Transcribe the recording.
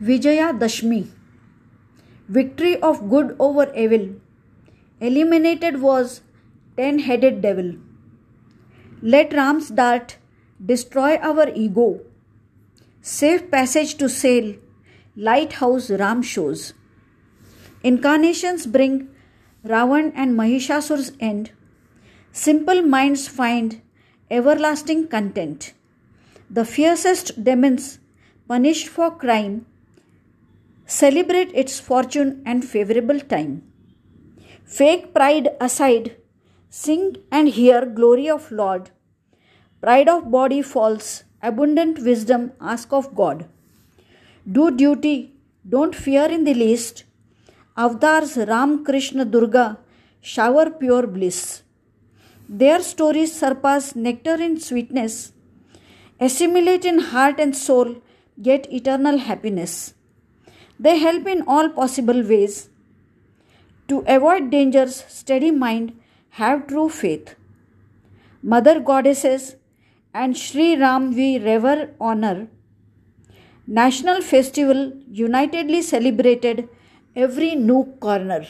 Vijaya Dashmi Victory of good over evil. Eliminated was ten headed devil. Let Ram's dart destroy our ego. Safe passage to sail, lighthouse Ram shows. Incarnations bring Ravan and Mahishasura's end. Simple minds find everlasting content. The fiercest demons, punished for crime, celebrate its fortune and favorable time. Fake pride aside, sing and hear glory of Lord. Pride of body falls, abundant wisdom ask of God. Do duty, don't fear in the least. Avatars Ram Krishna Durga shower pure bliss. Their stories surpass nectar in sweetness, assimilate in heart and soul, get eternal happiness. They help in all possible ways. To avoid dangers, steady mind, have true faith. Mother goddesses and Sri Ram we revere honor. National festival unitedly celebrated every nook corner.